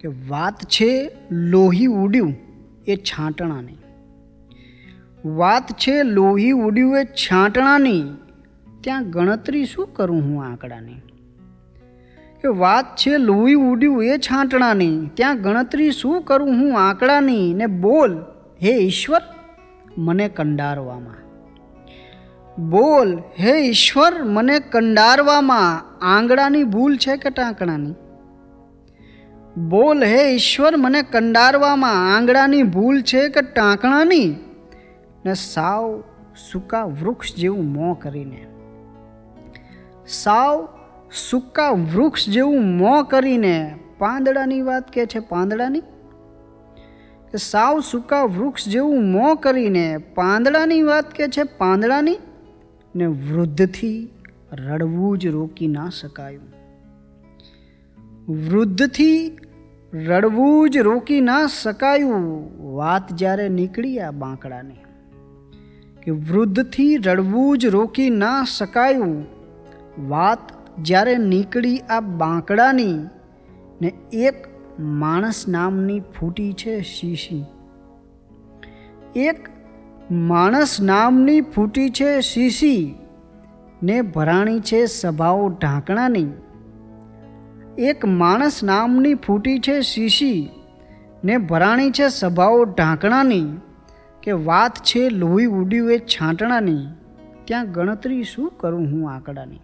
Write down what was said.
કે વાત છે લોહી ઉડ્યું એ છાંટણાની. વાત છે લોહી ઉડ્યું એ છાંટણાની, ત્યાં ગણતરી શું કરું હું આંકડાની? કે વાત છે લોહી ઉડ્યું એ છાંટણાની, ત્યાં ગણતરી શું કરું હું આંકડાની ને બોલ, હે ઈશ્વર, મને કંડારવામાં. બોલ, હે ઈશ્વર, મને કંડારવામાં. આંગળાની ભૂલ છે કે ટાંકણાની? બોલ, હે ઈશ્વર, મને કંડારવામાં આંગળાની ભૂલ છે કે ટાંકણાની? ને સાવ સૂકા વૃક્ષ જેવું મોં કરીને. સાવ સૂકા વૃક્ષ જેવું મોં કરીને પાંદડાની વાત કે છે પાંદડાની? કે સાવ સૂકા વૃક્ષ જેવું મોં કરીને પાંદડાની વાત કે છે પાંદડાની? ને વૃદ્ધથી રડવું જ રોકી ના શકાયું. વૃદ્ધથી રડવું જ રોકી ના શકાયું. વાત જ્યારે નીકળી આ બાંકડાની, કે વૃદ્ધથી રડવું જ રોકી ના શકાયું. વાત જ્યારે નીકળી આ બાંકડાની, ને એક માણસ નામની ફૂટી છે શીશી. એક માણસ નામની ફૂટી છે શીશી, ને ભરાણી છે સભાઓ ઢાંકણાની. એક માણસ નામની ફૂટી છે શીશી ને ભરાણી છે સભાઓ ઢાંકણાની કે વાત છે લોહી ઉડ્યું એ છાંટણાની. ત્યાં ગણતરી શું કરું હું આંકડાની?